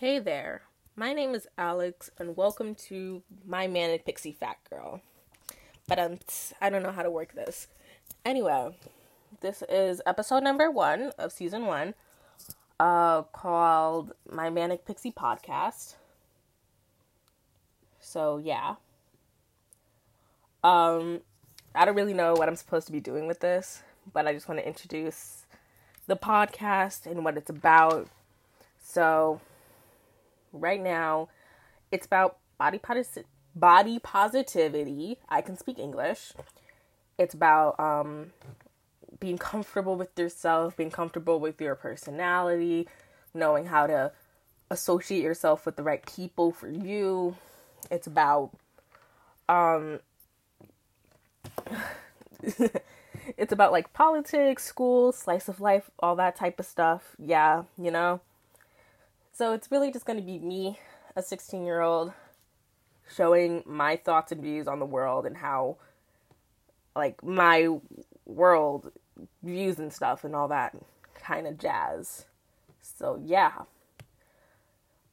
Hey there, my name is Alex, and welcome to my manic pixie fat girl. But um, I don't know how to work this. Anyway, this is episode number one of season one, uh, called my manic pixie podcast. So yeah, um, I don't really know what I'm supposed to be doing with this, but I just want to introduce the podcast and what it's about. So right now. It's about body posi- body positivity. I can speak English. It's about um, being comfortable with yourself, being comfortable with your personality, knowing how to associate yourself with the right people for you. It's about um it's about like politics, school, slice of life, all that type of stuff. Yeah, you know. So it's really just going to be me, a 16 year old, showing my thoughts and views on the world and how, like, my world views and stuff and all that kind of jazz. So, yeah.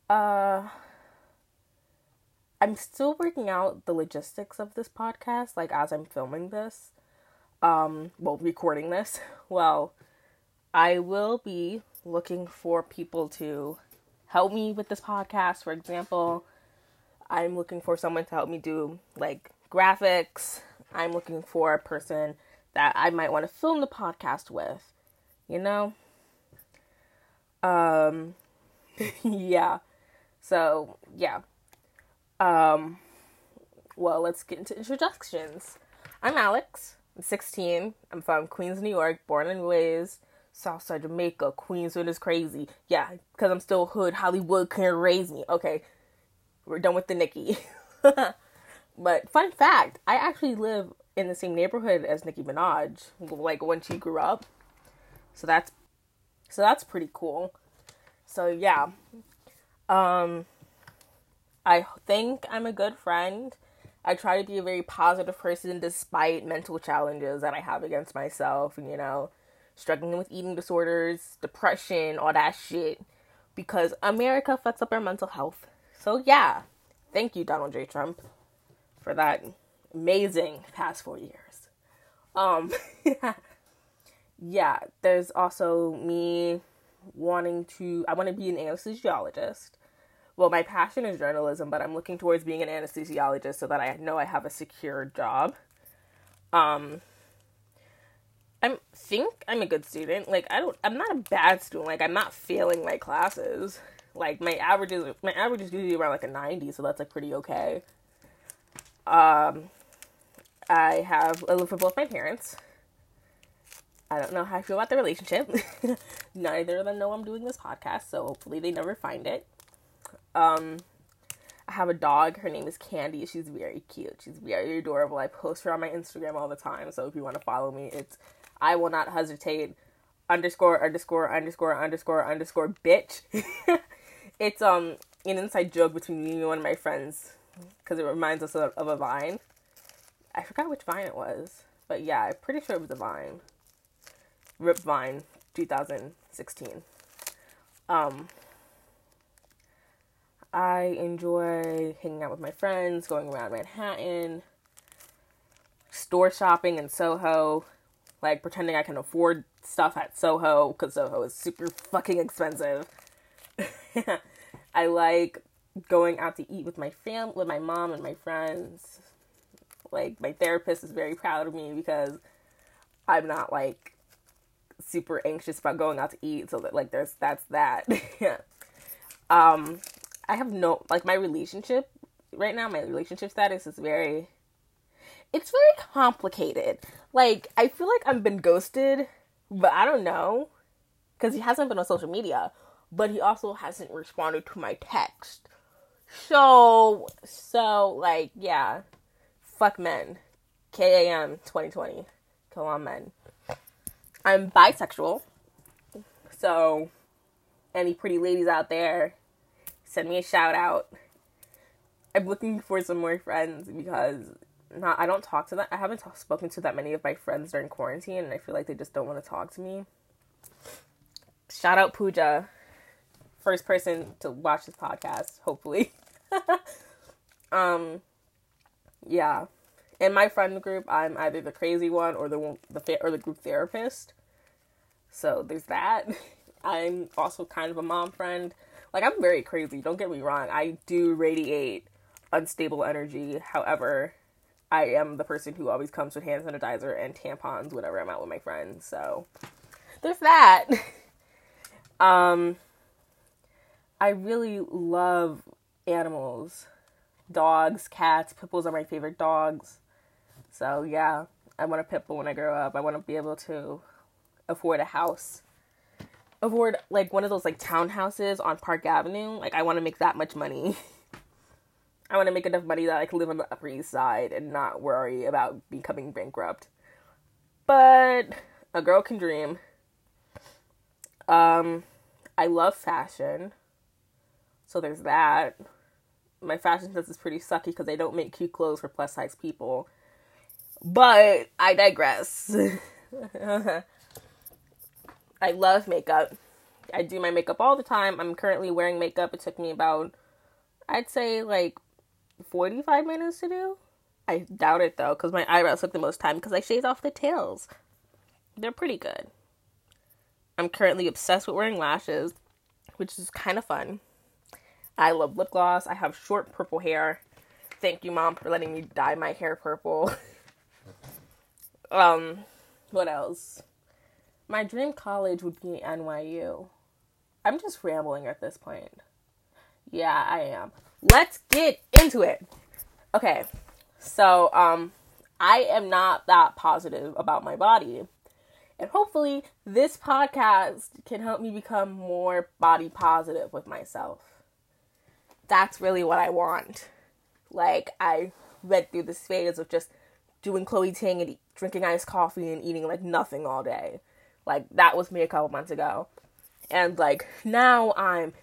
Uh, I'm still working out the logistics of this podcast, like, as I'm filming this. Um, well, recording this. Well, I will be looking for people to help me with this podcast. For example, I'm looking for someone to help me do like graphics. I'm looking for a person that I might want to film the podcast with, you know? Um yeah. So, yeah. Um well, let's get into introductions. I'm Alex. I'm 16. I'm from Queens, New York, born and raised. Southside Jamaica, Queenswood is crazy. Yeah, because I'm still hood. Hollywood can't raise me. Okay, we're done with the Nicki. but fun fact, I actually live in the same neighborhood as Nicki Minaj, like when she grew up. So that's so that's pretty cool. So yeah, um, I think I'm a good friend. I try to be a very positive person despite mental challenges that I have against myself, you know struggling with eating disorders, depression, all that shit. Because America fucks up our mental health. So yeah, thank you, Donald J. Trump, for that amazing past four years. Um, yeah, there's also me wanting to. I want to be an anesthesiologist. Well, my passion is journalism, but I'm looking towards being an anesthesiologist so that I know I have a secure job. Um, think I'm a good student. Like I don't I'm not a bad student. Like I'm not failing my classes. Like my average is my average is usually around like a 90, so that's like pretty okay. Um I have I live with both my parents. I don't know how I feel about the relationship. Neither of them know I'm doing this podcast, so hopefully they never find it. Um I have a dog. Her name is Candy. She's very cute. She's very adorable. I post her on my Instagram all the time. So if you want to follow me, it's I will not hesitate. Underscore underscore underscore underscore underscore bitch. it's um an inside joke between me and one of my friends because it reminds us of, of a vine. I forgot which vine it was, but yeah, I'm pretty sure it was a vine. Rip Vine, 2016. Um, I enjoy hanging out with my friends, going around Manhattan, store shopping in Soho, like pretending I can afford stuff at Soho because Soho is super fucking expensive. I like going out to eat with my fam with my mom and my friends. Like my therapist is very proud of me because I'm not like super anxious about going out to eat so that like there's that's that. um I have no like my relationship right now my relationship status is very it's very complicated. Like, I feel like I've been ghosted, but I don't know. Because he hasn't been on social media, but he also hasn't responded to my text. So, so, like, yeah. Fuck men. KAM 2020. Kill on men. I'm bisexual. So, any pretty ladies out there, send me a shout out. I'm looking for some more friends because not I don't talk to them. I haven't spoken to that many of my friends during quarantine, and I feel like they just don't want to talk to me. Shout out Pooja. first person to watch this podcast, hopefully. um, yeah. In my friend group, I'm either the crazy one or the the or the group therapist. So there's that. I'm also kind of a mom friend. Like I'm very crazy. Don't get me wrong. I do radiate unstable energy. However, I am the person who always comes with hand sanitizer and tampons whenever I'm out with my friends. So there's that. um I really love animals. Dogs, cats, pit bulls are my favorite dogs. So yeah, I want a pit bull when I grow up. I want to be able to afford a house. Afford like one of those like townhouses on Park Avenue. Like I want to make that much money. I want to make enough money that I can live on the Upper East Side and not worry about becoming bankrupt. But a girl can dream. Um, I love fashion, so there's that. My fashion sense is pretty sucky because they don't make cute clothes for plus size people. But I digress. I love makeup. I do my makeup all the time. I'm currently wearing makeup. It took me about, I'd say, like 45 minutes to do. I doubt it though, because my eyebrows took the most time because I shaved off the tails. They're pretty good. I'm currently obsessed with wearing lashes, which is kind of fun. I love lip gloss. I have short purple hair. Thank you, mom, for letting me dye my hair purple. um, what else? My dream college would be NYU. I'm just rambling at this point. Yeah, I am. Let's get into it. Okay. So, um I am not that positive about my body. And hopefully, this podcast can help me become more body positive with myself. That's really what I want. Like, I went through this phase of just doing Chloe Ting and drinking iced coffee and eating like nothing all day. Like, that was me a couple months ago. And like, now I'm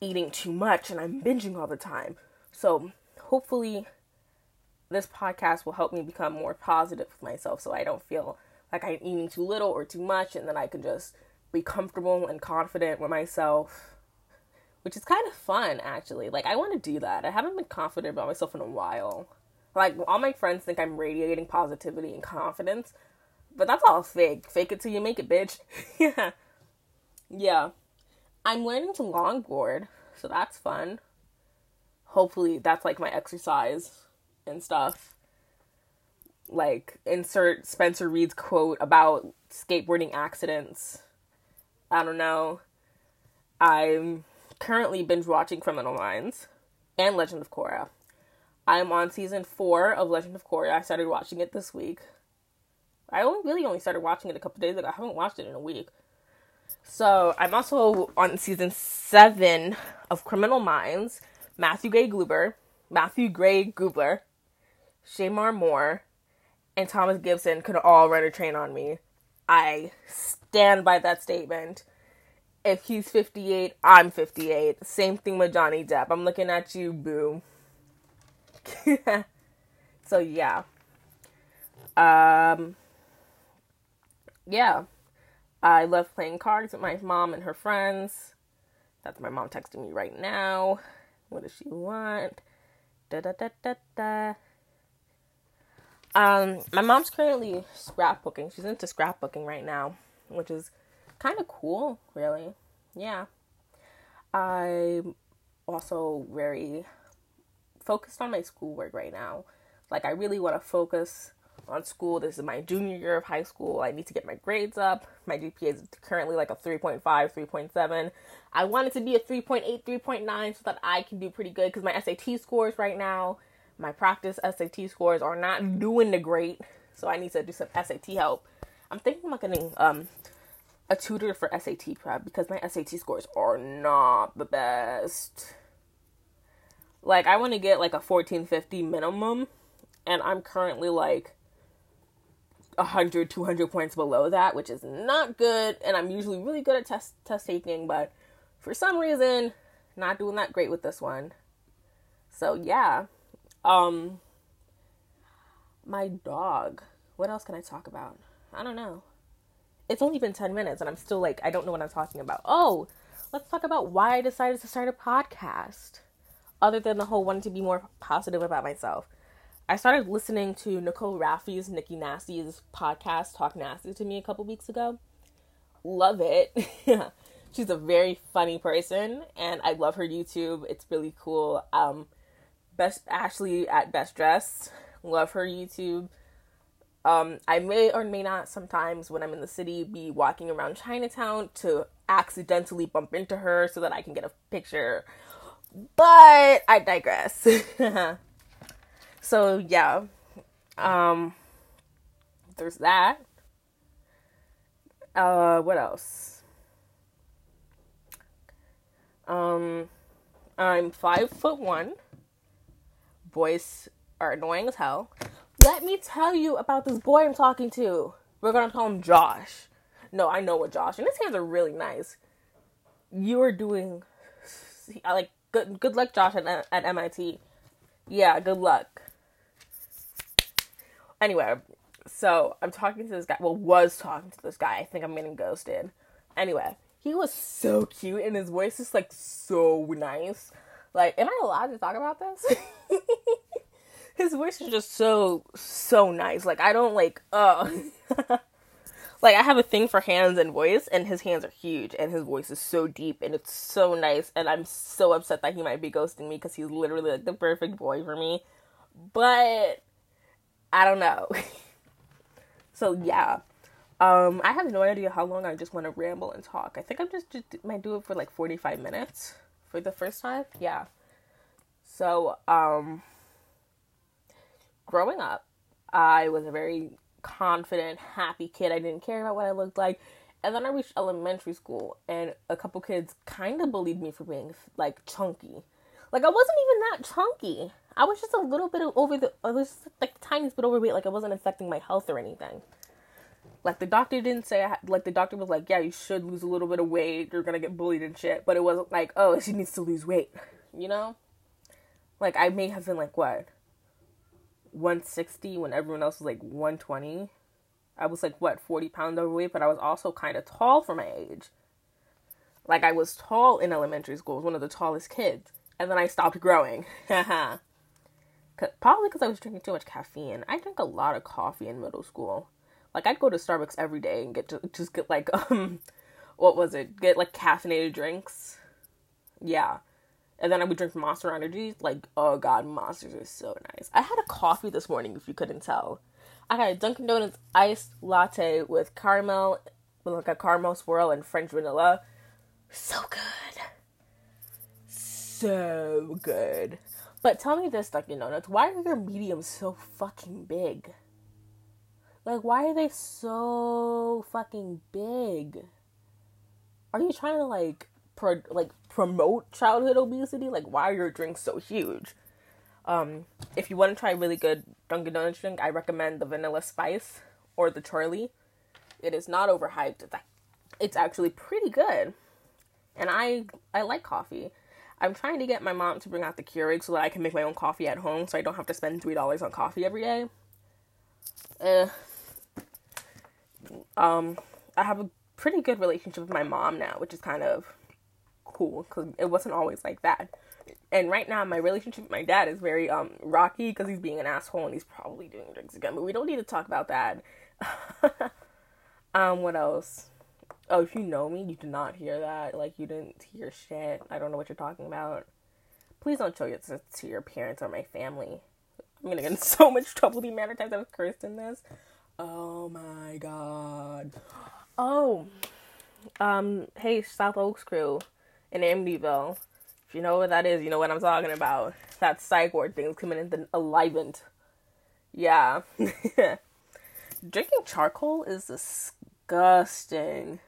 eating too much and I'm binging all the time. So, hopefully, this podcast will help me become more positive with myself so I don't feel like I'm eating too little or too much, and then I can just be comfortable and confident with myself, which is kind of fun actually. Like, I want to do that. I haven't been confident about myself in a while. Like, all my friends think I'm radiating positivity and confidence, but that's all fake. Fake it till you make it, bitch. yeah. Yeah. I'm learning to longboard, so that's fun. Hopefully, that's like my exercise and stuff like insert Spencer Reid's quote about skateboarding accidents. I don't know. I'm currently binge watching Criminal Minds and Legend of Korra. I'm on season four of Legend of Korra. I started watching it this week. I only really only started watching it a couple days ago. I haven't watched it in a week. So I'm also on season seven of Criminal Minds. Matthew Gray Gruber, Matthew Gray Gubler, Shemar Moore, and Thomas Gibson could all run a train on me. I stand by that statement. If he's 58, I'm 58. Same thing with Johnny Depp. I'm looking at you, boo. so yeah. Um yeah. I love playing cards with my mom and her friends. That's my mom texting me right now. What does she want? Da da da da da. Um, my mom's currently scrapbooking. She's into scrapbooking right now, which is kind of cool, really. Yeah. I'm also very focused on my schoolwork right now. Like, I really want to focus on school. This is my junior year of high school. I need to get my grades up. My GPA is currently like a 3.5, 3.7. I want it to be a 3.8, 3.9 so that I can do pretty good because my SAT scores right now my practice SAT scores are not doing the great, so I need to do some SAT help. I'm thinking about getting um a tutor for SAT prep because my SAT scores are not the best. Like I want to get like a 1450 minimum and I'm currently like 100 200 points below that, which is not good and I'm usually really good at test test taking, but for some reason not doing that great with this one. So yeah, um, my dog. What else can I talk about? I don't know. It's only been 10 minutes and I'm still like, I don't know what I'm talking about. Oh, let's talk about why I decided to start a podcast. Other than the whole wanting to be more positive about myself. I started listening to Nicole Rafiee's Nikki Nasty's podcast, Talk Nasty to me a couple weeks ago. Love it. She's a very funny person and I love her YouTube. It's really cool. Um Best Ashley at Best Dress. Love her YouTube. Um, I may or may not sometimes when I'm in the city be walking around Chinatown to accidentally bump into her so that I can get a picture. But I digress. so yeah. Um there's that. Uh what else? Um I'm five foot one. Boys are annoying as hell. Let me tell you about this boy I'm talking to. We're gonna call him Josh. No, I know what Josh, and his hands are really nice. You are doing like good. Good luck, Josh, at, at MIT. Yeah, good luck. Anyway, so I'm talking to this guy. Well, was talking to this guy. I think I'm getting ghosted. Anyway, he was so cute, and his voice is like so nice. Like, am I allowed to talk about this? his voice is just so so nice. Like I don't like uh like I have a thing for hands and voice and his hands are huge and his voice is so deep and it's so nice and I'm so upset that he might be ghosting me cuz he's literally like the perfect boy for me. But I don't know. so yeah. Um I have no idea how long I just want to ramble and talk. I think I'm just, just might do it for like 45 minutes for the first time. Yeah. So, um growing up, I was a very confident, happy kid. I didn't care about what I looked like. And then I reached elementary school, and a couple kids kind of bullied me for being like chunky. Like I wasn't even that chunky. I was just a little bit over the, I was like the tiniest bit overweight. Like it wasn't affecting my health or anything. Like the doctor didn't say, I, like the doctor was like, yeah, you should lose a little bit of weight. You're gonna get bullied and shit. But it wasn't like, oh, she needs to lose weight. You know? Like I may have been like what 160 when everyone else was like 120. I was like, what, 40 pounds overweight, but I was also kind of tall for my age. Like, I was tall in elementary school, I was one of the tallest kids. And then I stopped growing. Probably because I was drinking too much caffeine. I drank a lot of coffee in middle school. Like, I'd go to Starbucks every day and get to just get like, um, what was it? Get like caffeinated drinks. Yeah. And then I would drink Monster Energy. Like, oh god, Monsters are so nice. I had a coffee this morning, if you couldn't tell. I had a Dunkin' Donuts iced latte with caramel, with like a caramel swirl and French vanilla. So good. So good. But tell me this, Dunkin' Donuts, why are your mediums so fucking big? Like, why are they so fucking big? Are you trying to, like, pro- like promote childhood obesity. Like, why are your drinks so huge? Um, if you want to try a really good Dunkin' Donuts drink, I recommend the Vanilla Spice or the Charli. It is not overhyped. It's actually pretty good, and I I like coffee. I'm trying to get my mom to bring out the Keurig so that I can make my own coffee at home, so I don't have to spend three dollars on coffee every day. Uh, um, I have a pretty good relationship with my mom now, which is kind of cool because it wasn't always like that. And right now, my relationship with my dad is very um rocky because he's being an asshole and he's probably doing drugs again. But we don't need to talk about that. um, what else? Oh, if you know me, you did not hear that. Like you didn't hear shit. I don't know what you're talking about. Please don't show it to, to your parents or my family. I'm gonna get in so much trouble the amount of times I've cursed in this. Oh my god. Oh. Um, hey, South Oaks crew in Amityville. If you know what that is, you know what I'm talking about. That psych ward thing coming in the alignment. Yeah. Drinking charcoal is disgusting.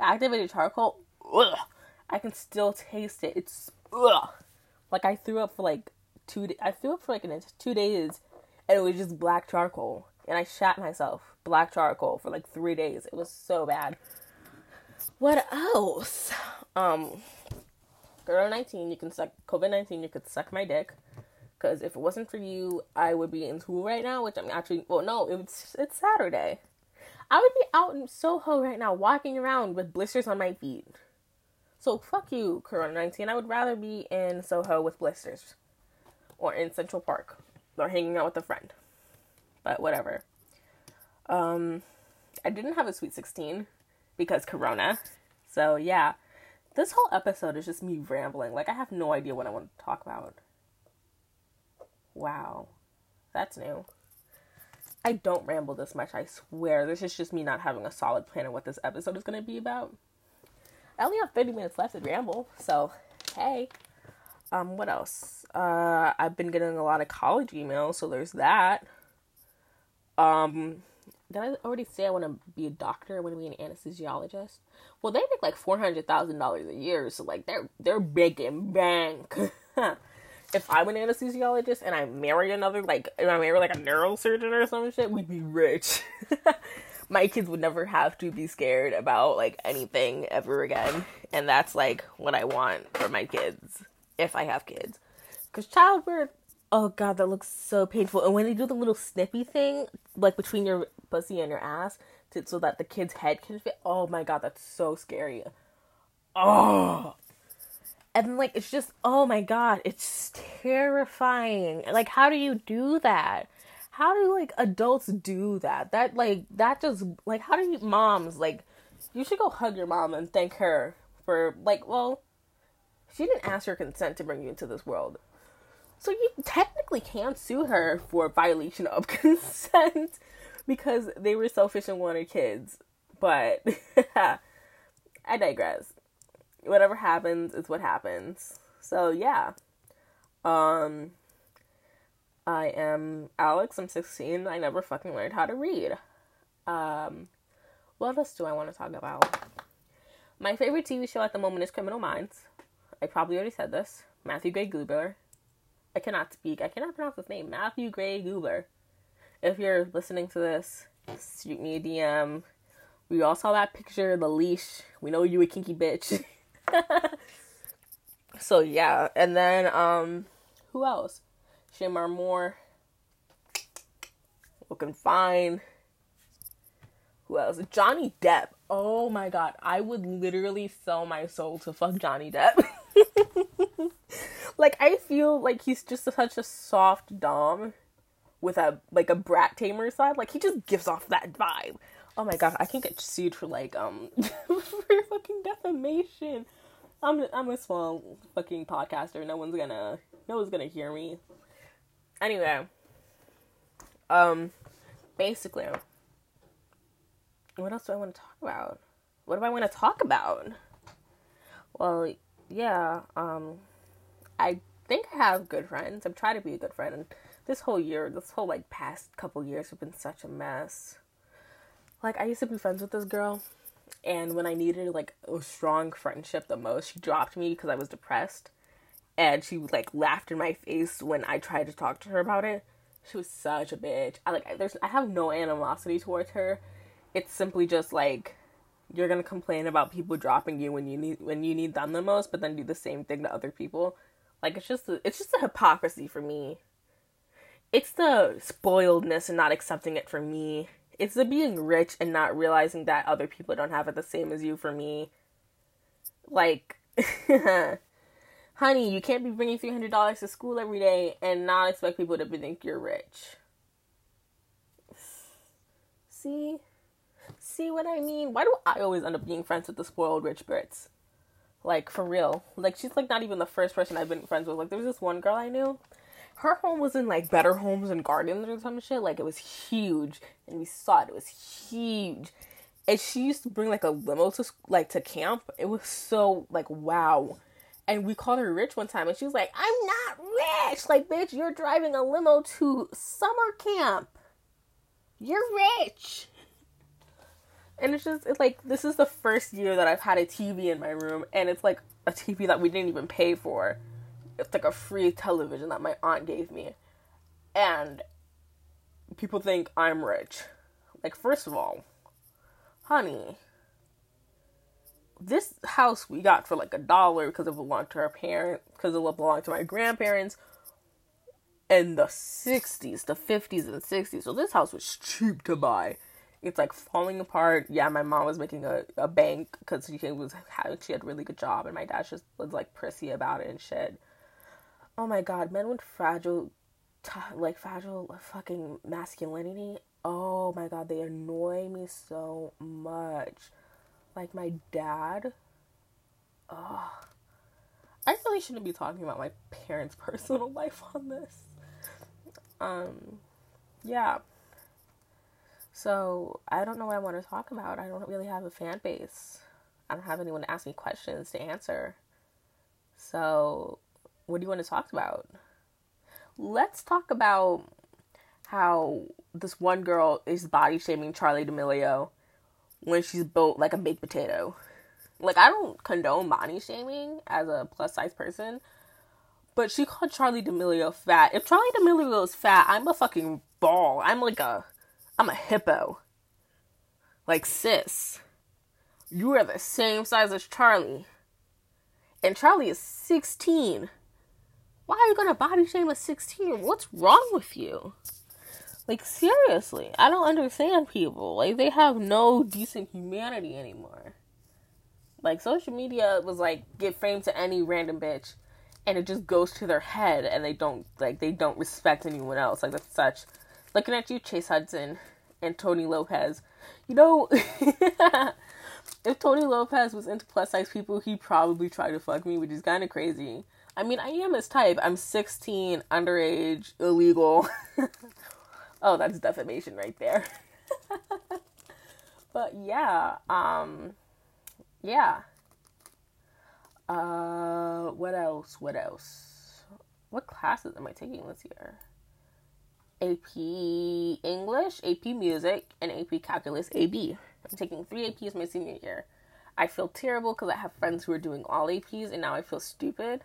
Activated charcoal, ugh. I can still taste it. It's ugh. Like I threw up for like two. I threw up for like an, two days, and it was just black charcoal, and I shat myself black charcoal for like three days. It was so bad. What else? Um, Corona 19, you can suck, COVID 19, you could suck my dick. Because if it wasn't for you, I would be in school right now, which I'm actually, well, no, it's, it's Saturday. I would be out in Soho right now, walking around with blisters on my feet. So fuck you, Corona 19. I would rather be in Soho with blisters or in Central Park or hanging out with a friend. But whatever. Um, I didn't have a sweet 16 because Corona. So yeah, this whole episode is just me rambling. Like, I have no idea what I want to talk about. Wow. That's new. I don't ramble this much, I swear. This is just me not having a solid plan of what this episode is going to be about. I only have 30 minutes left to ramble, so hey. Um, what else? Uh, I've been getting a lot of college emails, so there's that. Um, did I already say I want to be a doctor? I want to be an anesthesiologist. Well, they make like four hundred thousand dollars a year, so like they're they're making bank. if I'm an anesthesiologist and I marry another like if I marry like a neurosurgeon or some shit, we'd be rich. My kids would never have to be scared about like anything ever again, and that's like what I want for my kids if I have kids. Because childbirth oh god, that looks so painful. And when they do the little snippy thing, like between your pussy and your ass, to, so that the kid's head can fit, oh my god, that's so scary. Oh. And like it's just oh my god, it's terrifying. Like how do you do that? How do like adults do that? That like that just like how do you moms like you should go hug your mom and thank her for like well she didn't ask your consent to bring you into this world so you technically can sue her for violation of consent because they were selfish and wanted kids. But I digress. Whatever happens is what happens. So yeah. Um I am Alex, I'm 16. I never fucking learned how to read. Um what else do I want to talk about? My favorite TV show at the moment is Criminal Minds. I probably already said this. Matthew Gray Gubler I cannot speak. I cannot pronounce his name. Matthew Gray Gubler. If you're listening to this, shoot me a DM. We all saw that picture, the leash. We know you a kinky bitch. so yeah, and then um, who else? Shemar Moore. Looking fine. Who else? Johnny Depp. Oh my god, I would literally sell my soul to fuck Johnny Depp. like I feel like he's just such a soft dom with a like a brat tamer side. Like he just gives off that vibe. Oh my god, I can get sued for like um for fucking defamation. I'm I'm a small fucking podcaster. No one's gonna no one's gonna hear me. Anyway, um, basically, what else do I want to talk about? What do I want to talk about? Well, yeah, um, I think I have good friends. I've tried to be a good friend. This whole year, this whole like past couple years have been such a mess. Like I used to be friends with this girl, and when I needed like a strong friendship the most, she dropped me because I was depressed, and she like laughed in my face when I tried to talk to her about it. She was such a bitch. I like there's I have no animosity towards her. It's simply just like you're gonna complain about people dropping you when you need when you need them the most, but then do the same thing to other people. Like it's just a, it's just a hypocrisy for me. It's the spoiledness and not accepting it for me. It's the being rich and not realizing that other people don't have it the same as you for me. Like, honey, you can't be bringing three hundred dollars to school every day and not expect people to think you're rich. See, see what I mean? Why do I always end up being friends with the spoiled rich Brits? Like for real. Like she's like not even the first person I've been friends with. Like there was this one girl I knew. Her home was in like better homes and gardens or some shit. Like it was huge. And we saw it. It was huge. And she used to bring like a limo to like to camp. It was so like wow. And we called her rich one time and she was like, I'm not rich. Like, bitch, you're driving a limo to summer camp. You're rich and it's just it's like this is the first year that I've had a TV in my room, and it's like a TV that we didn't even pay for. It's like a free television that my aunt gave me, and people think I'm rich. Like, first of all, honey, this house we got for like a dollar because it belonged to our parents, because it belonged to my grandparents in the 60s, the 50s, and 60s. So this house was cheap to buy It's like falling apart. Yeah, my mom was making a, a bank because she was having she had a really good job, and my dad just was like prissy about it and shit. Oh my god, men with fragile, t- like fragile fucking masculinity. Oh my god, they annoy me so much. Like my dad. Oh, I really shouldn't be talking about my parents' personal life on this. Um, yeah. So I don't know what I want to talk about. I don't really have a fan base. I don't have anyone to ask me questions to answer. So, what do you want to talk about? Let's talk about how this one girl is body shaming Charli D'Amelio when she's built like a baked potato. Like I don't condone body shaming as a plus size person, but she called Charli D'Amelio fat. If Charli D'Amelio is fat, I'm a fucking ball. I'm like a I'm a hippo. Like sis. You are the same size as Charli, And Charli is 16. Why are you gonna body shame a 16? What's wrong with you? Like seriously, I don't understand people. Like they have no decent humanity anymore. Like social media was like get framed to any random bitch and it just goes to their head and they don't like they don't respect anyone else. Like that's such looking at you, Chase Hudson and Tony Lopez. You know if Tony Lopez was into plus size people, he'd probably try to fuck me, which is kinda crazy. I mean, I am his type. I'm 16, underage, illegal. oh, that's defamation right there. but yeah, um, yeah. Uh, what else? What else? What classes am I taking this year? AP English, AP Music, and AP Calculus AB. I'm taking three APs my senior year. I feel terrible because I have friends who are doing all APs, and now I feel stupid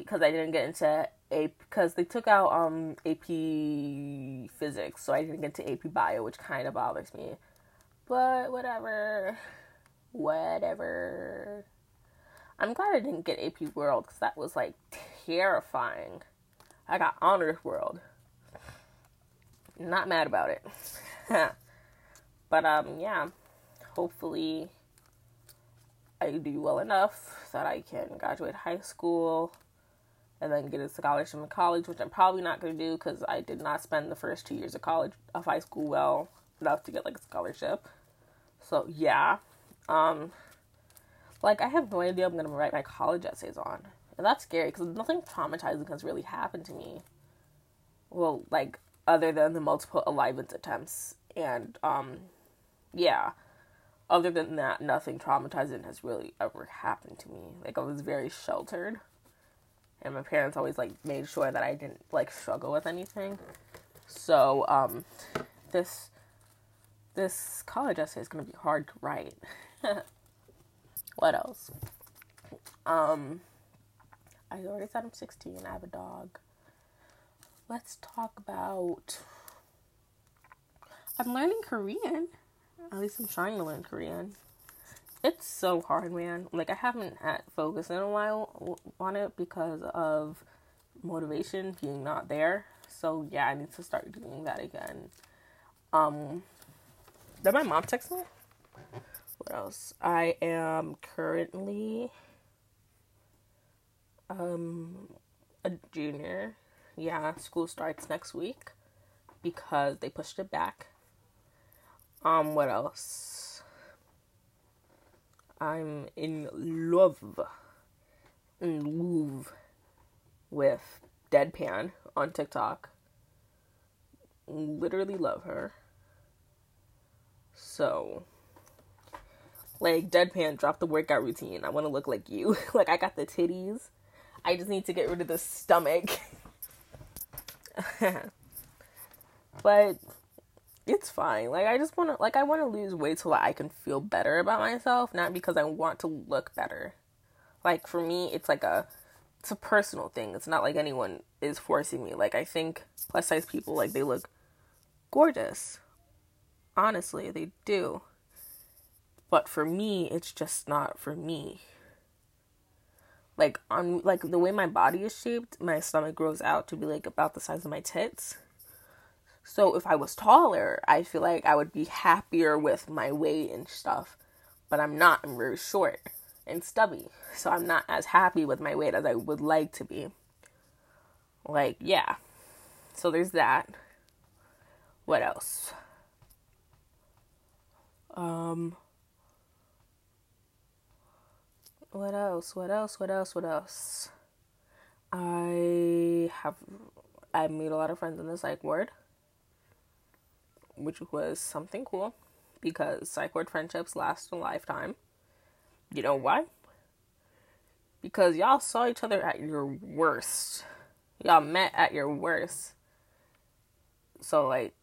because I didn't get into AP because they took out um AP Physics, so I didn't get to AP Bio, which kind of bothers me. But whatever, whatever. I'm glad I didn't get AP World because that was like terrifying. I got Honors World. Not mad about it. but um yeah, hopefully I do well enough that I can graduate high school and then get a scholarship in college, which I'm probably not going to do because I did not spend the first two years of college of high school well enough to get like a scholarship. So yeah, um, like I have no idea I'm going to write my college essays on, and that's scary because nothing traumatizing has really happened to me. Well, like other than the multiple alignment attempts, and um, yeah. Other than that, nothing traumatizing has really ever happened to me. Like I was very sheltered and my parents always like made sure that I didn't like struggle with anything. So um, this this college essay is gonna be hard to write. what else? Um, I already said I'm 16. I have a dog. Let's talk about. I'm learning Korean. At least I'm trying to learn Korean it's so hard, man. Like I haven't had focus in a while on it because of motivation being not there. So yeah, I need to start doing that again. Um, did my mom text me? What else? I am currently um a junior. Yeah, school starts next week because they pushed it back. Um, what else? I'm in love, in love with Deadpan on TikTok. Literally love her. So, like, Deadpan, drop the workout routine. I want to look like you. like, I got the titties. I just need to get rid of the stomach. but it's fine. Like I just want to like I want to lose weight so that I can feel better about myself, not because I want to look better. Like for me, it's like a it's a personal thing. It's not like anyone is forcing me. Like I think plus size people like they look gorgeous. Honestly, they do. But for me, it's just not for me. Like on like the way my body is shaped, my stomach grows out to be like about the size of my tits So if I was taller, I feel like I would be happier with my weight and stuff. But I'm not. I'm very short and stubby. So I'm not as happy with my weight as I would like to be. Like, yeah. So there's that. What else? Um what else? What else? What else? What else? I have I made a lot of friends in the psych ward, which was something cool because psych ward friendships last a lifetime. You know why? Because y'all saw each other at your worst. Y'all met at your worst. So like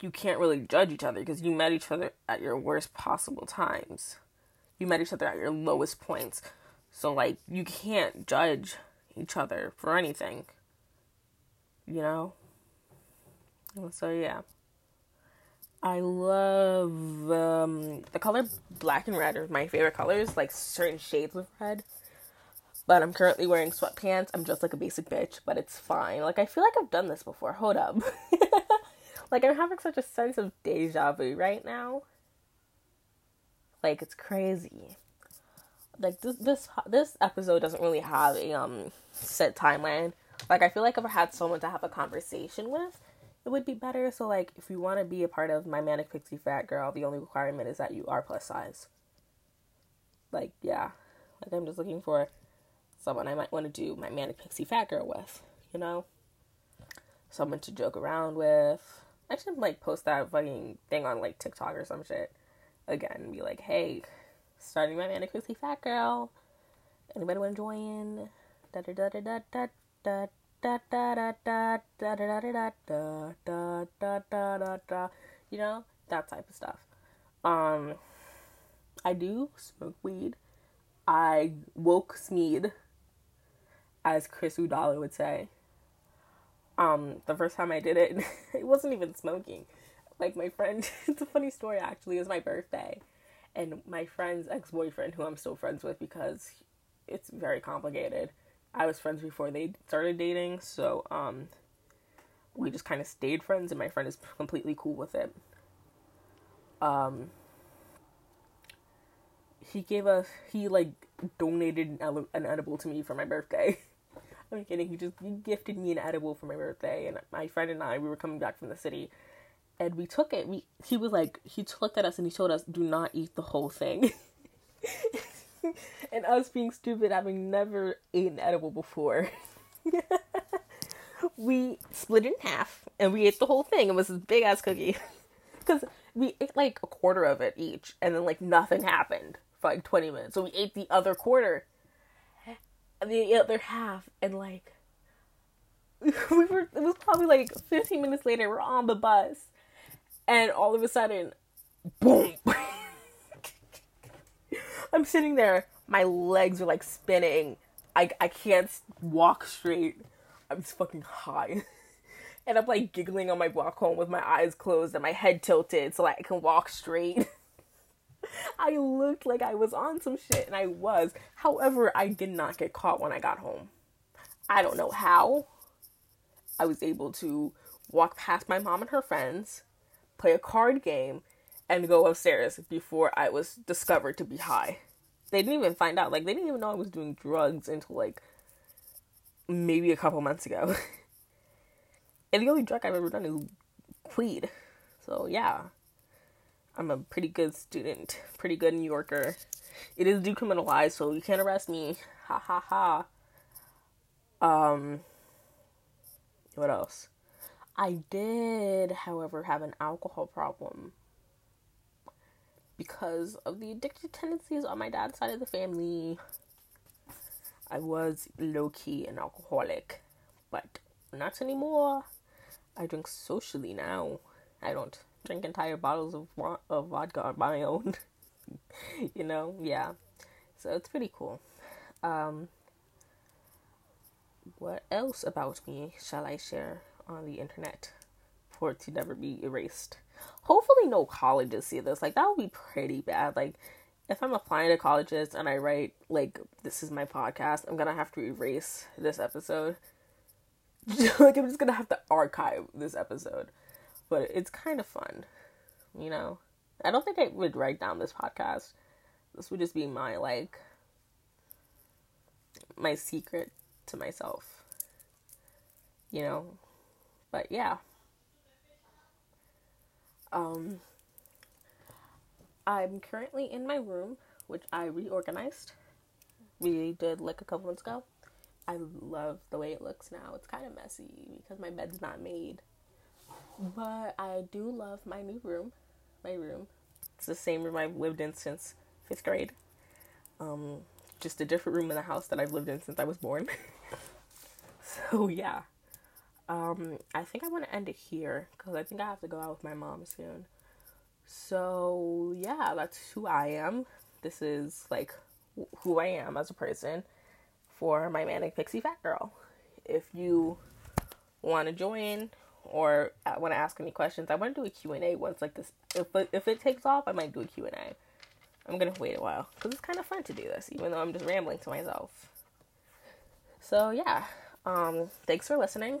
you can't really judge each other because you met each other at your worst possible times. You met each other at your lowest points. So like you can't judge each other for anything. You know? So yeah. I love um, the color black and red are my favorite colors, like certain shades of red. But I'm currently wearing sweatpants. I'm just like a basic bitch, but it's fine. Like I feel like I've done this before. Hold up. like I'm having such a sense of deja vu right now. Like it's crazy. Like this this this episode doesn't really have a um set timeline. Like I feel like if I had someone to have a conversation with, it would be better. So like if you want to be a part of my manic pixie fat girl, the only requirement is that you are plus size. Like yeah, like I'm just looking for someone I might want to do my manic pixie fat girl with, you know, someone to joke around with. I should like post that fucking thing on like TikTok or some shit. Again, be like, hey, starting my manic pixie fat girl. Anybody want to join? Da da da da da da da da da da da da da da da da da da da da you know that type of stuff um i do smoke weed i woke smeed as chris udala would say um the first time i did it it wasn't even smoking like my friend it's a funny story actually it was my birthday and my friend's ex-boyfriend who i'm still friends with because it's very complicated I was friends before they started dating, so um, we just kind of stayed friends, and my friend is completely cool with it. Um, he gave us he like donated an edible to me for my birthday. I'm kidding. He just he gifted me an edible for my birthday, and my friend and I we were coming back from the city, and we took it. We he was like he looked at us and he told us, "Do not eat the whole thing." and us being stupid, having never eaten edible before. we split it in half and we ate the whole thing. It was this big ass cookie. Because we ate like a quarter of it each, and then like nothing happened for like 20 minutes. So we ate the other quarter, the other half, and like we were, it was probably like 15 minutes later, we're on the bus, and all of a sudden, boom. I'm sitting there, my legs are like spinning. I I can't walk straight. I'm just fucking high. and I'm like giggling on my walk home with my eyes closed and my head tilted so like I can walk straight. I looked like I was on some shit and I was. However, I did not get caught when I got home. I don't know how. I was able to walk past my mom and her friends, play a card game, and go upstairs before I was discovered to be high. They didn't even find out. Like they didn't even know I was doing drugs until like maybe a couple months ago. and the only drug I've ever done is weed. So yeah. I'm a pretty good student, pretty good New Yorker. It is decriminalized, so you can't arrest me. Ha ha ha. Um what else? I did, however, have an alcohol problem because of the addictive tendencies on my dad's side of the family. I was low key an alcoholic, but not anymore. I drink socially now. I don't drink entire bottles of of vodka on my own. you know, yeah. So it's pretty cool. Um, what else about me shall I share on the internet for it to never be erased? Hopefully no colleges see this. Like that would be pretty bad. Like if I'm applying to colleges and I write like this is my podcast, I'm gonna have to erase this episode. like I'm just gonna have to archive this episode. but it's kind of fun, you know. I don't think I would write down this podcast. This would just be my like my secret to myself. You know. But yeah. Um I'm currently in my room, which I reorganized. We did like a couple months ago. I love the way it looks now. It's kind of messy because my bed's not made. But I do love my new room. My room. It's the same room I've lived in since fifth grade. Um, just a different room in the house that I've lived in since I was born. so yeah. Um, I think I want to end it here because I think I have to go out with my mom soon. So yeah, that's who I am. This is like who I am as a person for my manic pixie fat girl. If you want to join or want to ask any questions, I want to do a Q&A once like this. If if it takes off, I might do a Q&A. I'm going to wait a while cuz it's kind of fun to do this even though I'm just rambling to myself. So, yeah. Um thanks for listening